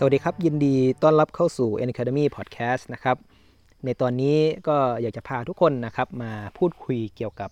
สวัสดีครับ ยินดีต้อนรับเข้าสู่ N Academy Podcast นะครับ ในตอนนี้ก็อยากจะพาทุกคนนะครับมาพูดคุยเกี่ยวกับ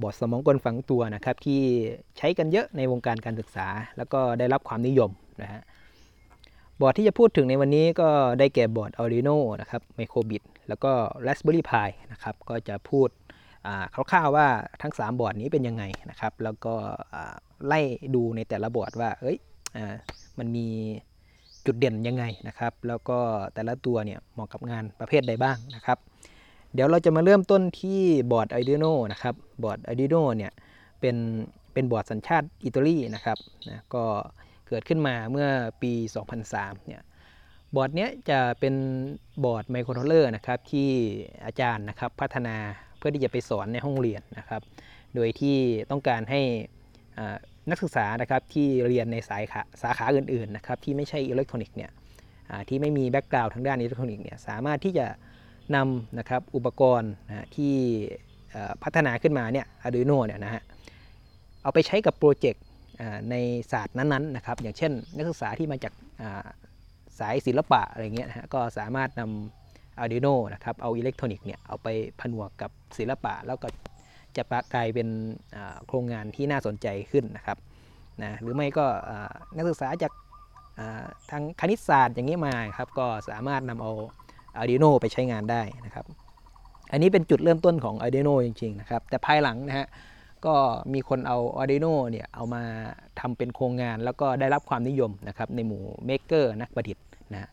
บอร์ดสมองกลฝังตัวนะครับที่ใช้กันเยอะในวงการการศึกษา แล้วก็ได้รับความนิยมนะฮะบอร์ดที่จะพูดถึงในวันนี้ก็ได้แก่บอร์ด Arduino นะครับ Microbit แล้วก็ Raspberry Pi นะครับก็จะพูดคร่าวๆว่าทั้ง 3 บอร์ดนี้เป็นยังไงนะครับ แล้วก็ไล่ดูในแต่ละบอร์ดว่าเอ้ยมันมี จุดเด่นยังไงนะครับ แล้วก็แต่ละตัวเนี่ยเหมาะกับงานประเภทใดบ้างนะครับ เดี๋ยวเราจะมาเริ่มต้นที่บอร์ด Arduino นะครับ บอร์ด Arduino เนี่ยเป็นเป็นบอร์ดสัญชาติอิตาลีนะครับนะก็เกิดขึ้นมาเมื่อปี 2003 เนี่ยบอร์ดเนี้ยจะเป็นบอร์ดไมโครคอนโทรลเลอร์นะครับที่อาจารย์นะครับพัฒนาเพื่อที่จะไปสอนในห้องเรียนนะครับ โดยที่ต้องการให้ นักศึกษานะครับที่เรียนในสายสาขาอื่นๆนะครับที่ไม่ใช่อิเล็กทรอนิกส์เนี่ยที่ไม่มี background ทางด้านอิเล็กทรอนิกส์เนี่ยสามารถที่จะนำนะครับอุปกรณ์นะที่พัฒนาขึ้นมาเนี่ย Arduino เนี่ยนะฮะเอาไปใช้กับโปรเจกต์ในศาสตร์นั้นๆนะครับอย่างเช่น นักศึกษาที่มาจากสายศิลปะอะไรเงี้ยนะฮะก็สามารถนำ Arduino นะครับเอาอิเล็กทรอนิกส์เนี่ยเอาไปผนวกกับศิลปะแล้วก็ จะกลายเป็นโครงงานที่น่าสนใจขึ้นนะครับนะหรือไม่ก็นักศึกษาจากทางคณิตศาสตร์อย่างนี้นะครับก็สามารถนำเอา Arduino ไปใช้งานได้นะครับ อันนี้เป็นจุดเริ่มต้นของ Arduino จริงๆนะครับ แต่ภายหลังนะฮะก็มีคนเอา Arduino เนี่ยเอามาทำเป็นโครงงานแล้วก็ได้รับความนิยมนะครับในหมู่ maker นักประดิษฐ์นะ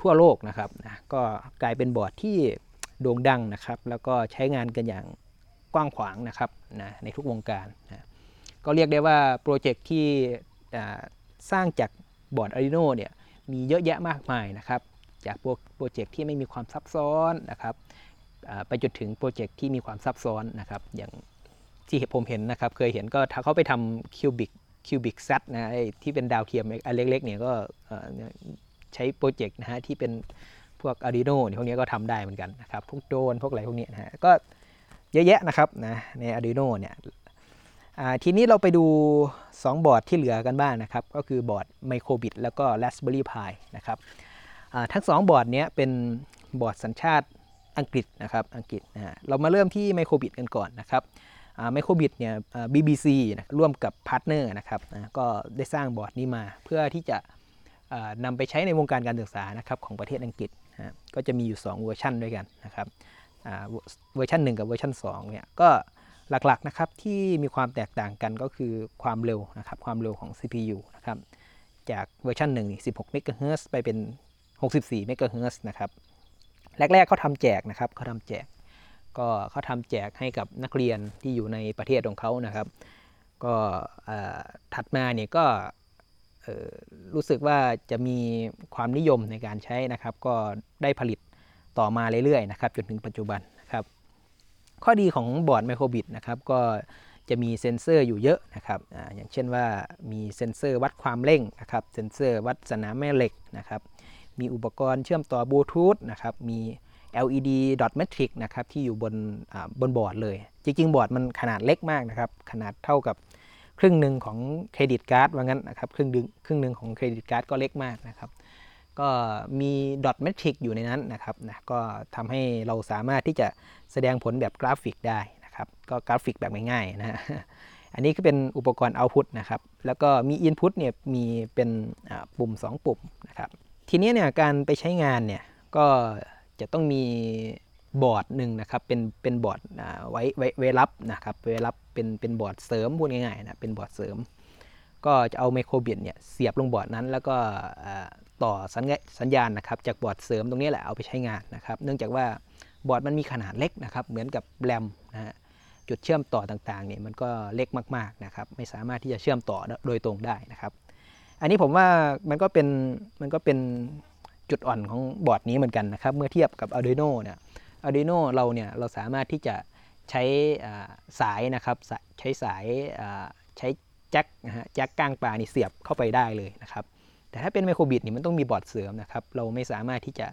ทั่วโลกนะครับนะก็กลายเป็นบอร์ดที่โด่งดังนะครับ แล้วก็ใช้งานกันอย่าง กว้างขวางนะครับนะในทุกวงการนะก็เรียกได้ว่าโปรเจกต์ที่สร้างจากบอร์ด Arduino เนี่ยมีเยอะแยะมากมายนะครับ จากโปรเจกต์ที่ไม่มีความซับซ้อนนะครับไปจนถึงโปรเจกต์ที่มีความซับซ้อนนะครับ อย่างที่ผมเห็นนะครับ เคยเห็นก็เขาไปทำ cubic CubeSat นะที่เป็นดาวเทียมอันเล็กๆเนี่ยก็ใช้โปรเจกต์นะฮะที่เป็นพวก Arduino พวกนี้ก็ทำได้เหมือนกันนะครับ พวกโดรนพวกอะไรพวกนี้นะฮะก็ เยอะแยะนะครับนะใน Arduino เนี่ยทีนี้เราไปดู 2 บอร์ดที่เหลือกันบ้างนะครับ ก็คือบอร์ด Microbit แล้วก็ Raspberry Pi นะครับทั้ง 2 บอร์ดนี้เป็นบอร์ดสัญชาติอังกฤษนะครับอังกฤษนะเรามาเริ่มที่ Microbit กันก่อนนะครับMicrobit เนี่ย BBC นะร่วมกับ partner นะครับนะก็ได้สร้างบอร์ดนี้มา เพื่อที่จะนำไปใช้ในวงการการศึกษานะครับของประเทศอังกฤษนะก็จะมีอยู่ 2 เวอร์ชันด้วยกันนะครับ เวอร์ชัน1 กับเวอร์ชัน2เนี่ยก็หลักๆนะครับที่มีความแตกต่างกันก็คือความเร็วนะครับความเร็วของ CPU นะครับจากเวอร์ชัน1 16 MHz ไปเป็น 64 MHz นะครับแรกๆเขาทำแจกนะครับเขาทำแจก ก็เขาทำแจกให้กับนักเรียนที่อยู่ในประเทศของเขานะครับ ก็ถัดมาเนี่ยก็รู้สึกว่าจะมีความนิยมในการใช้นะครับ ก็ได้ผลิต ต่อมาเรื่อยๆนะครับจนถึงปัจจุบันนะครับ ข้อดีของบอร์ด Microbit นะครับก็จะมีเซ็นเซอร์อยู่เยอะนะครับอย่างเช่นว่ามีเซ็นเซอร์วัดความเร่งนะครับ เซ็นเซอร์วัดสนามแม่เหล็กนะครับ มีอุปกรณ์เชื่อมต่อบลูทูธนะครับ มี LED dot matrix นะครับที่อยู่บนบนบอร์ดเลย จริง ๆ บอร์ดมันขนาดเล็กมากนะครับ ขนาดเท่ากับครึ่งหนึ่งของ credit card ว่างั้นนะครับ ครึ่งดึงครึ่งหนึ่งของ credit card ก็เล็กมากนะครับ ก็มี dot matrix อยู่ในนั้นนะครับนะก็ทำให้เราสามารถที่จะแสดงผลแบบกราฟิกได้นะครับก็กราฟิกแบบง่ายๆนะฮะอันนี้ก็เป็นอุปกรณ์ output นะครับแล้วก็มี input เนี่ยมีเป็นปุ่ม 2 ปุ่มนะครับทีนี้เนี่ยการไปใช้งานเนี่ยก็จะต้องมีบอร์ดหนึ่งนะครับเป็นเป็นบอร์ดไว้ไว้ไว้รับนะครับไว้รับเป็นเป็นบอร์ดเสริมพูดง่ายๆนะเป็นบอร์ดเสริม ก็จะเอา Microbit เนี่ยเสียบลงบอร์ดนั้น แล้วก็ ต่อสัญญาณนะครับจากบอร์ดเสริมตรงนี้แหละเอาไปใช้งานนะครับ เนื่องจากว่าบอร์ดมันมีขนาดเล็กนะครับ เหมือนกับแรมนะฮะจุดเชื่อมต่อต่างๆเนี่ยมันก็เล็กมากๆนะครับ ไม่สามารถที่จะเชื่อมต่อโดยตรงได้นะครับ อันนี้ผมว่ามันก็เป็นมันก็เป็นจุดอ่อนของบอร์ดนี้เหมือนกันนะครับ เมื่อเทียบกับ Arduino เนี่ย Arduino เราเนี่ยเราสามารถที่จะใช้สายนะครับใช้สายใช้แจ็คนะฮะแจ็คก้างปลานี่เสียบเข้าไปได้เลยนะครับ แต่ถ้าเป็นไมโครบิตนี่มันต้องมีบอร์ดเสริมนะครับ เราไม่สามารถที่จะ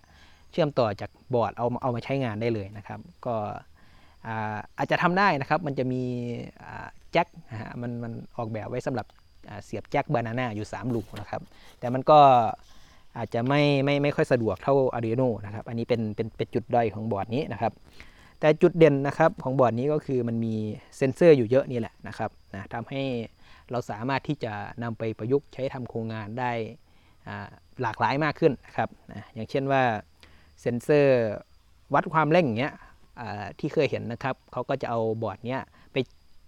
เชื่อมต่อจากบอร์ดเอาเอามาใช้งานได้เลยนะครับ ก็อาจจะทำได้นะครับ มันจะมีแจ็คมันมันออกแบบไว้สำหรับเสียบ jack banana อยู่ 3 รูนะครับ แต่มันก็อาจจะไม่ไม่ไม่ค่อยสะดวกเท่า Arduino นะครับ อันนี้เป็นเป็นเป็นจุดด้อยของบอร์ดนี้นะครับ แต่จุดเด่นนะครับของบอร์ดนี้ก็คือมันมีเซ็นเซอร์อยู่เยอะนี่แหละนะครับนะทำให้เราสามารถที่จะนำไปประยุกต์ใช้ทำโครงงานได้ หลากหลายมากขึ้นนะครับอย่างเช่นว่าเซ็นเซอร์วัดความเร่งอย่างเงี้ยที่เคยเห็นนะครับเขาก็จะเอาบอร์ดเนี้ยไป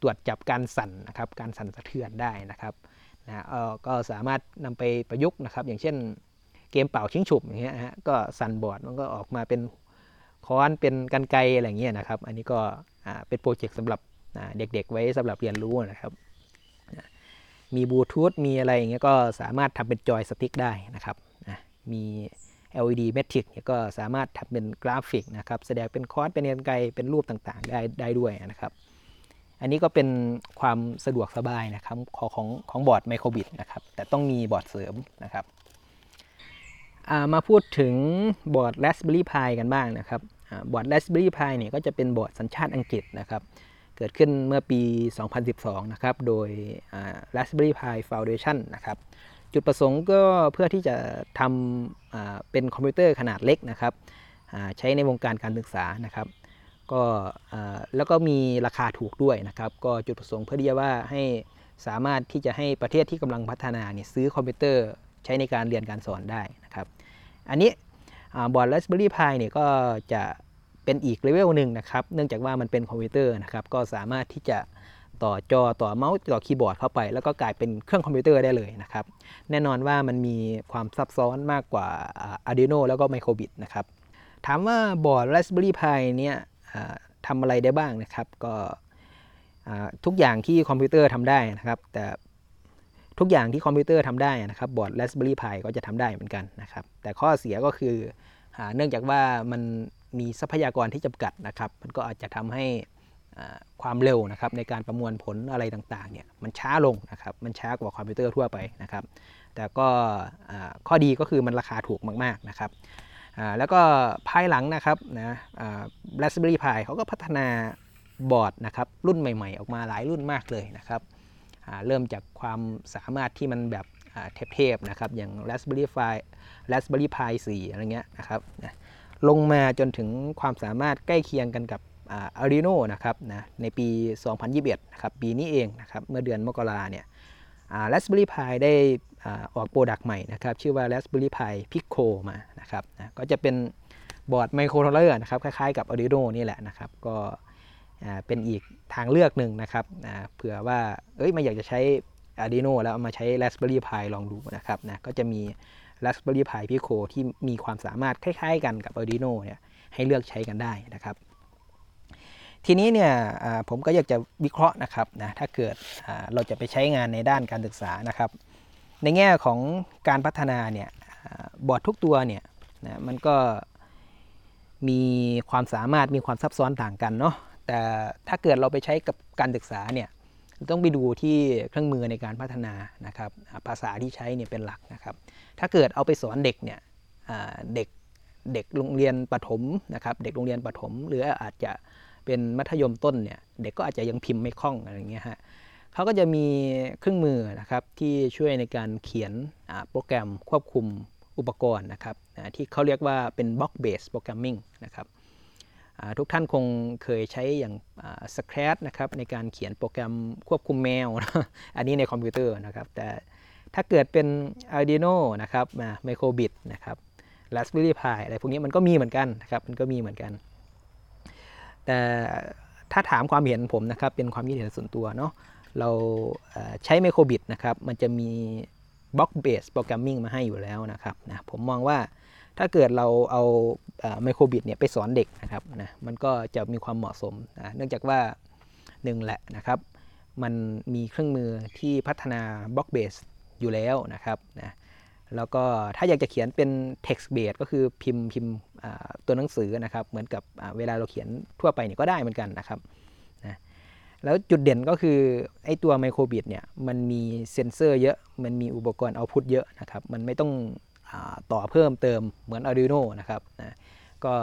ตรวจจับการสั่นนะครับการสั่นสะเทือนได้นะครับนะก็สามารถนำไปประยุกต์นะครับ อย่างเช่นเกมเป่ายิงฉุบอย่างเงี้ยฮะก็สั่นบอร์ดมันก็ออกมาเป็นค้อนเป็นกรรไกรอะไรเงี้ยนะครับ อันนี้ก็เป็นโปรเจกต์สำหรับเด็กๆไว้สำหรับเรียนรู้นะครับ มีบลูทูธมีอะไรอย่างเงี้ยก็สามารถทำเป็นจอยสติ๊กได้นะครับมี LED Matrix เนี่ยก็สามารถทำเป็นกราฟิกนะครับแสดงเป็นคอร์สเป็นเงินไกลเป็นรูปต่างๆ ได้ได้ด้วยนะครับ อันนี้ก็เป็นความสะดวกสบายนะครับของของของบอร์ด micro:bit นะครับ แต่ต้องมีบอร์ดเสริมนะครับมาพูดถึงบอร์ด Raspberry Pi กันบ้างนะครับบอร์ด Raspberry Pi เนี่ยก็จะเป็นบอร์ดสัญชาติอังกฤษนะครับ เกิดขึ้นเมื่อปี 2012 นะครับ โดย Raspberry Pi Foundation นะครับ จุดประสงค์ก็เพื่อที่จะทำเป็นคอมพิวเตอร์ขนาดเล็กนะครับ ใช้ในวงการการศึกษานะครับ ก็แล้วก็มีราคาถูกด้วยนะครับ ก็จุดประสงค์เพื่อที่จะว่าให้สามารถที่จะให้ประเทศที่กำลังพัฒนาเนี่ยซื้อคอมพิวเตอร์ใช้ในการเรียนการสอนได้นะครับ อันนี้บอร์ด Raspberry Pi เนี่ยก็จะ เป็นอีกเลเวลหนึ่งนะครับ เนื่องจากว่ามันเป็นคอมพิวเตอร์นะครับ ก็สามารถที่จะต่อจอต่อเมาส์ต่อคีย์บอร์ดเข้าไป แล้วก็กลายเป็นเครื่องคอมพิวเตอร์ได้เลยนะครับ แน่นอนว่ามันมีความซับซ้อนมากกว่า Arduino แล้วก็ Microbit นะครับ ถามว่าบอร์ด Raspberry Pi เนี่ยทำอะไรได้บ้างนะครับ ก็ทุกอย่างที่คอมพิวเตอร์ทำได้นะครับ แต่ทุกอย่างที่คอมพิวเตอร์ทำได้นะครับบอร์ด Raspberry Pi ก็จะทำได้เหมือนกันนะครับ แต่ข้อเสียก็คือเนื่องจากว่ามัน มีทรัพยากรที่จำกัดนะครับ มันก็อาจจะทำให้ความเร็วนะครับในการประมวลผลอะไรต่างๆเนี่ยมันช้าลงนะครับมันช้ากว่าคอมพิวเตอร์ทั่วไปนะครับ แต่ก็ข้อดีก็คือมันราคาถูกมากๆนะครับแล้วก็ภายหลังนะครับนะ Raspberry Pi เขาก็พัฒนาบอร์ดนะครับรุ่นใหม่ๆ ออกมาหลายรุ่นมากเลยนะครับเริ่มจากความสามารถที่มันแบบเทพๆนะครับอย่าง Raspberry Pi Raspberry Pi 4 อะไรเงี้ยนะครับ ลงมาจนถึงความสามารถใกล้เคียงกันกับ Arduino นะครับนะในปี 2021นะครับปีนี้เองนะครับเมื่อเดือนมกราเนี่ย Raspberry Pi ได้ออก product ใหม่นะครับชื่อว่า Raspberry Pi Pico มานะครับนะก็จะเป็นบอร์ดไมโครโทรเลอร์นะครับคล้ายๆกับ Arduino นี่แหละนะครับก็เป็นอีกทางเลือกหนึ่งนะครับเผื่อว่าเอ้ยไมาอยากจะใช้ Arduino แล้วมาใช้ Raspberry Pi ลองดูนะครับนะก็จะมี Raspberry Pi Pico ที่มีความสามารถคล้ายๆกันกับ Arduino เนี่ยให้เลือกใช้กันได้นะครับ ทีนี้เนี่ยผมก็อยากจะวิเคราะห์นะครับนะถ้าเกิดเราจะไปใช้งานในด้านการศึกษานะครับ ในแง่ของการพัฒนาเนี่ยบอร์ดทุกตัวเนี่ยนะมันก็มีความสามารถมีความซับซ้อนต่างกันเนาะแต่ถ้าเกิดเราไปใช้กับการศึกษาเนี่ย ต้องไปดูที่เครื่องมือในการพัฒนานะครับภาษาที่ใช้เนี่ยเป็นหลักนะครับ ถ้าเกิดเอาไปสอนเด็กเนี่ยเด็กเด็กโรงเรียนประถมนะครับ เด็กโรงเรียนประถม หรืออาจจะเป็นมัธยมต้นเนี่ยเด็กก็อาจจะยังพิมพ์ไม่คล่องอะไรเงี้ยฮะเขาก็จะมีเครื่องมือนะครับที่ช่วยในการเขียนโปรแกรมควบคุมอุปกรณ์นะครับที่เขาเรียกว่าเป็น block based programming นะครับ ทุกท่านคงเคยใช้อย่าง Scratch นะครับในการเขียนโปรแกรมควบคุมแมว อันนี้ในคอมพิวเตอร์นะครับ แต่ถ้าเกิดเป็น Arduino นะครับ micro:bit นะครับ Raspberry Pi อะไรพวกนี้มันก็มีเหมือนกันนะครับ มันก็มีเหมือนกัน แต่ถ้าถามความเห็นผมนะครับ เป็นความคิดเห็นส่วนตัวเนาะ เราใช้ไมโครบิตนะครับ มันจะมีบล็อกเบสโปรแกรมมิ่งมาให้อยู่แล้วนะครับนะผมมองว่า ถ้าเกิดเราเอาไมโครบิตเนี่ยไปสอนเด็กนะครับนะมันก็จะมีความเหมาะสมนะเนื่องจากว่าหนึ่งแหละนะครับมันมีเครื่องมือที่พัฒนาบล็อกเบสอยู่แล้วนะครับนะแล้วก็ถ้าอยากจะเขียนเป็น text base ก็คือพิมพ์พิมพ์ตัวหนังสือนะครับ เหมือนกับเวลาเราเขียนทั่วไปเนี่ยก็ได้เหมือนกันนะครับนะแล้วจุดเด่นก็คือไอ้ตัวไมโครบิตเนี่ยมันมีเซ็นเซอร์เยอะ มันมีอุปกรณ์เอาพุทเยอะนะครับ มันไม่ต้อง ต่อเพิ่มเติมเหมือน Arduino นะครับนะก็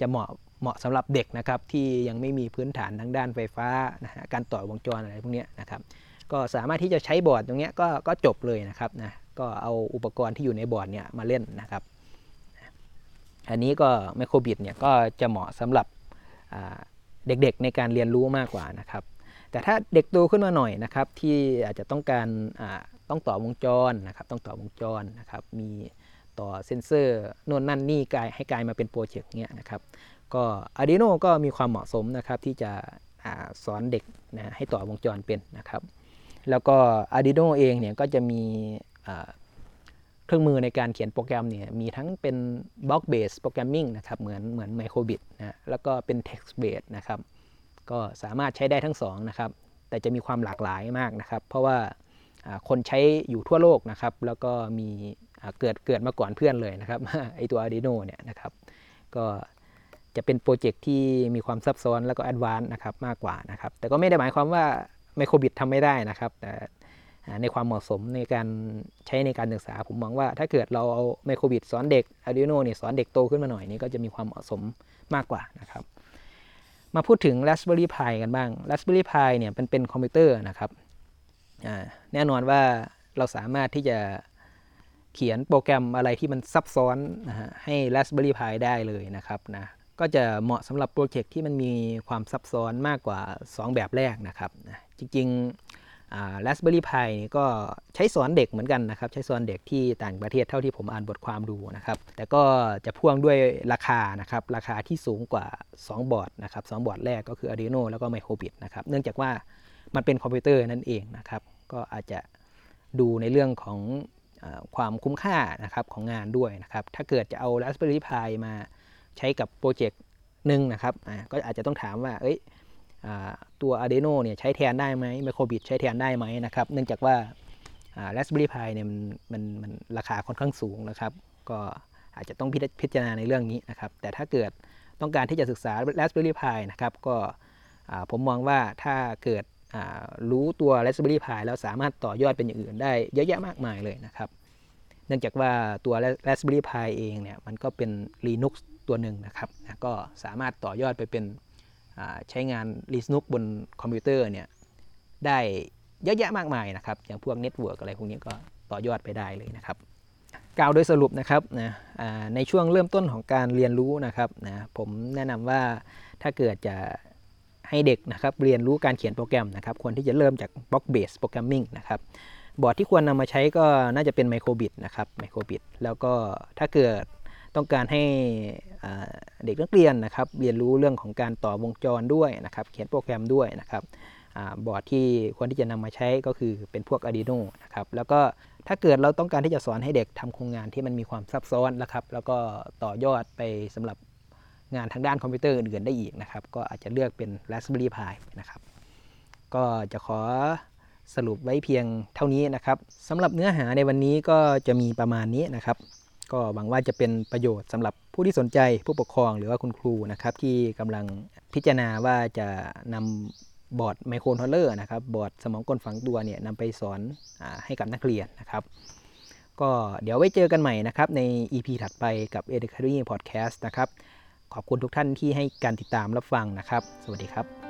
จะเหมาะเหมาะสำหรับเด็กนะครับที่ยังไม่มีพื้นฐานทางด้านไฟฟ้านะฮะการต่อวงจรอะไรพวกนี้นะครับก็สามารถที่จะใช้บอร์ดตรงนี้ก็ก็จบเลยนะครับนะก็เอาอุปกรณ์ที่อยู่ในบอร์ดเนี่ยมาเล่นนะครับอันนี้ก็ไมโครบิดเนี่ยก็จะเหมาะสำหรับเด็กๆในการเรียนรู้มากกว่านะครับแต่ถ้าเด็กโตขึ้นมาหน่อยนะครับที่อาจจะต้องการต้องต่อวงจรนะครับต้องต่อวงจรนะครับมี ต่อเซนเซอร์โน่นนั่นนี่กลายให้กลายมาเป็นโปรเจกต์เนี้ยนะครับก็ Arduino ก็มีความเหมาะสมนะครับที่จะอสอนเด็กนะให้ต่อวงจรเป็นนะครับ แล้วก็ Arduino เองเนี่ยก็จะมีเครื่องมือในการเขียนโปรแกรมเนี่ยมีทั้งเป็น block based programming นะครับเหมือนเหมือน microbit นะแล้วก็เป็น text based นะครับก็สามารถใช้ได้ทั้งสองนะครับแต่จะมีความหลากหลายมากนะครับ เพราะว่าคนใช้อยู่ทั่วโลกนะครับ แล้วก็มี เกิดเกิดมาก่อนเพื่อนเลยนะครับไอตัว Arduino เนี่ยนะครับก็จะเป็นโปรเจกต์ที่มีความซับซ้อนแล้วก็ advance นะครับมากกว่านะครับแต่ก็ไม่ได้หมายความว่า micro:bit ทำไม่ได้นะครับแต่ในความเหมาะสมในการใช้ในการศึกษา ผมมองว่าถ้าเกิดเราเอา micro:bit สอนเด็ก Arduino นี่ยสอนเด็กโตขึ้นมาหน่อยนี่ก็จะมีความเหมาะสมมากกว่านะครับมาพูดถึง Raspberry Pi กันบ้าง Raspberry Pi เนี่ยเป็นเป็นคอมพิวเตอร์นะครับแน่นอนว่าเราสามารถที่จะ เขียนโปรแกรมอะไรที่มันซับซ้อนนะฮะให้ Raspberry Pi ได้เลยนะครับนะก็จะเหมาะสำหรับโปรเจกต์ที่มันมีความซับซ้อนมากกว่า 2 แบบแรกนะครับนะจริงๆ Raspberry Pi ก็ใช้สอนเด็กเหมือนกันนะครับ ใช้สอนเด็กที่ต่างประเทศเท่าที่ผมอ่านบทความดูนะครับ แต่ก็จะพ่วงด้วยราคานะครับ ราคาที่สูงกว่า 2 บอร์ดนะครับ2บอร์ดแรกก็คือ Arduino แล้วก็ Microbit นะครับ เนื่องจากว่ามันเป็นคอมพิวเตอร์นั่นเองนะครับ ก็อาจจะดูในเรื่องของ ความคุ้มค่านะครับของงานด้วยนะครับถ้าเกิดจะเอา Raspberry Pi มาใช้กับโปรเจกต์หนึ่งนะครับก็อาจจะต้องถามว่าเอ้ยตัว Arduino เนี่ยใช้แทนได้ไหม Microbit ใช้แทนได้ไหมนะครับเนื่องจากว่า Raspberry Pi เนี่ยมันมันมันราคาค่อนข้างสูงนะครับ ก็อาจจะต้องพิจารณาในเรื่องนี้นะครับ แต่ถ้าเกิดต้องการที่จะศึกษา Raspberry Pi นะครับ ก็ผมมองว่าถ้าเกิด รู้ตัว Raspberry Pi แล้วสามารถต่อยอดเป็นอย่างอื่นได้เยอะแยะมากมายเลยนะครับ เนื่องจากว่าตัว Raspberry Pi เองเนี่ยมันก็เป็น Linux ตัวหนึ่งนะครับก็สามารถต่อยอดไปเป็นใช้งาน Linux บนคอมพิวเตอร์เนี่ยได้เยอะแยะมากมายนะครับ อย่างพวก network อะไรพวกนี้ก็ต่อยอดไปได้เลยนะครับ กล่าวโดยสรุปนะครับนะในช่วงเริ่มต้นของการเรียนรู้นะครับนะผมแนะนำว่าถ้าเกิดจะ ให้เด็กนะครับเรียนรู้การเขียนโปรแกรมนะครับควรที่จะเริ่มจาก block based programming นะครับบอร์ดที่ควรนำมาใช้ก็น่าจะเป็น microbit นะครับ microbit แล้วก็ถ้าเกิดต้องการให้เด็กนักเรียนนะครับเรียนรู้เรื่องของการต่อวงจรด้วยนะครับเขียนโปรแกรมด้วยนะครับบอร์ดที่ควรที่จะนำมาใช้ก็คือเป็นพวก Arduino นะครับแล้วก็ถ้าเกิดเราต้องการที่จะสอนให้เด็กทำโครงงานที่มันมีความซับซ้อนนะครับแล้วก็ต่อยอดไปสำหรับ งานทางด้านคอมพิวเตอร์อื่นๆได้อีกนะครับ ก็อาจจะเลือกเป็น Raspberry Pi นะครับ ก็จะขอสรุปไว้เพียงเท่านี้นะครับสำหรับเนื้อหาในวันนี้ก็จะมีประมาณนี้นะครับ ก็หวังว่าจะเป็นประโยชน์สำหรับผู้ที่สนใจผู้ปกครองหรือว่าคุณครูนะครับที่กำลังพิจารณาว่าจะนำบอร์ดไมโครทอลเลอร์นะครับบอร์ดสมองกลฝังตัวเนี่ยนำไปสอนให้กับนักเรียนนะครับก็เดี๋ยวไว้เจอกันใหม่นะครับใน EP ถัดไปกับ Educatory Podcast นะครับ ขอบคุณทุกท่านที่ให้การติดตามรับฟังนะครับ สวัสดีครับ